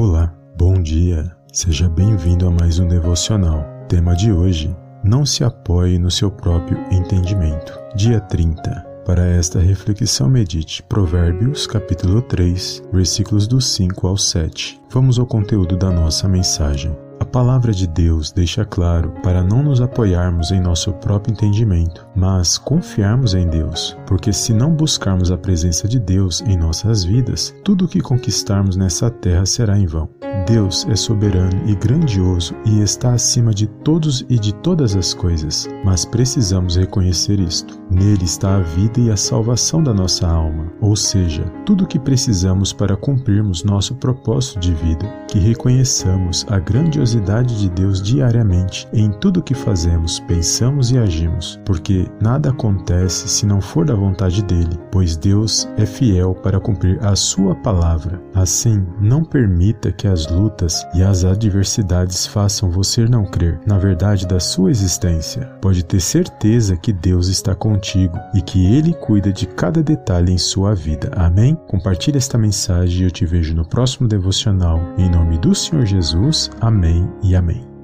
Olá, bom dia. Seja bem-vindo a mais um devocional. Tema de hoje: Não se apoie no seu próprio entendimento. Dia 30. Para esta reflexão, medite Provérbios, capítulo 3, versículos do 5 ao 7. Vamos ao conteúdo da nossa mensagem. A palavra de Deus deixa claro para não nos apoiarmos em nosso próprio entendimento, mas confiarmos em Deus, porque se não buscarmos a presença de Deus em nossas vidas, tudo o que conquistarmos nessa terra será em vão. Deus é soberano e grandioso e está acima de todos e de todas as coisas, mas precisamos reconhecer isto. Nele está a vida e a salvação da nossa alma, ou seja, tudo o que precisamos para cumprirmos nosso propósito de vida, que reconheçamos a grandiosidade de Deus diariamente em tudo o que fazemos, pensamos e agimos, porque nada acontece se não for da vontade dele, pois Deus é fiel para cumprir a sua palavra. Assim, não permita que as lutas e as adversidades façam você não crer na verdade da sua existência. Pode ter certeza que Deus está contigo e que Ele cuida de cada detalhe em sua vida. Amém? Compartilhe esta mensagem e eu te vejo no próximo devocional. Em nome do Senhor Jesus. E amém.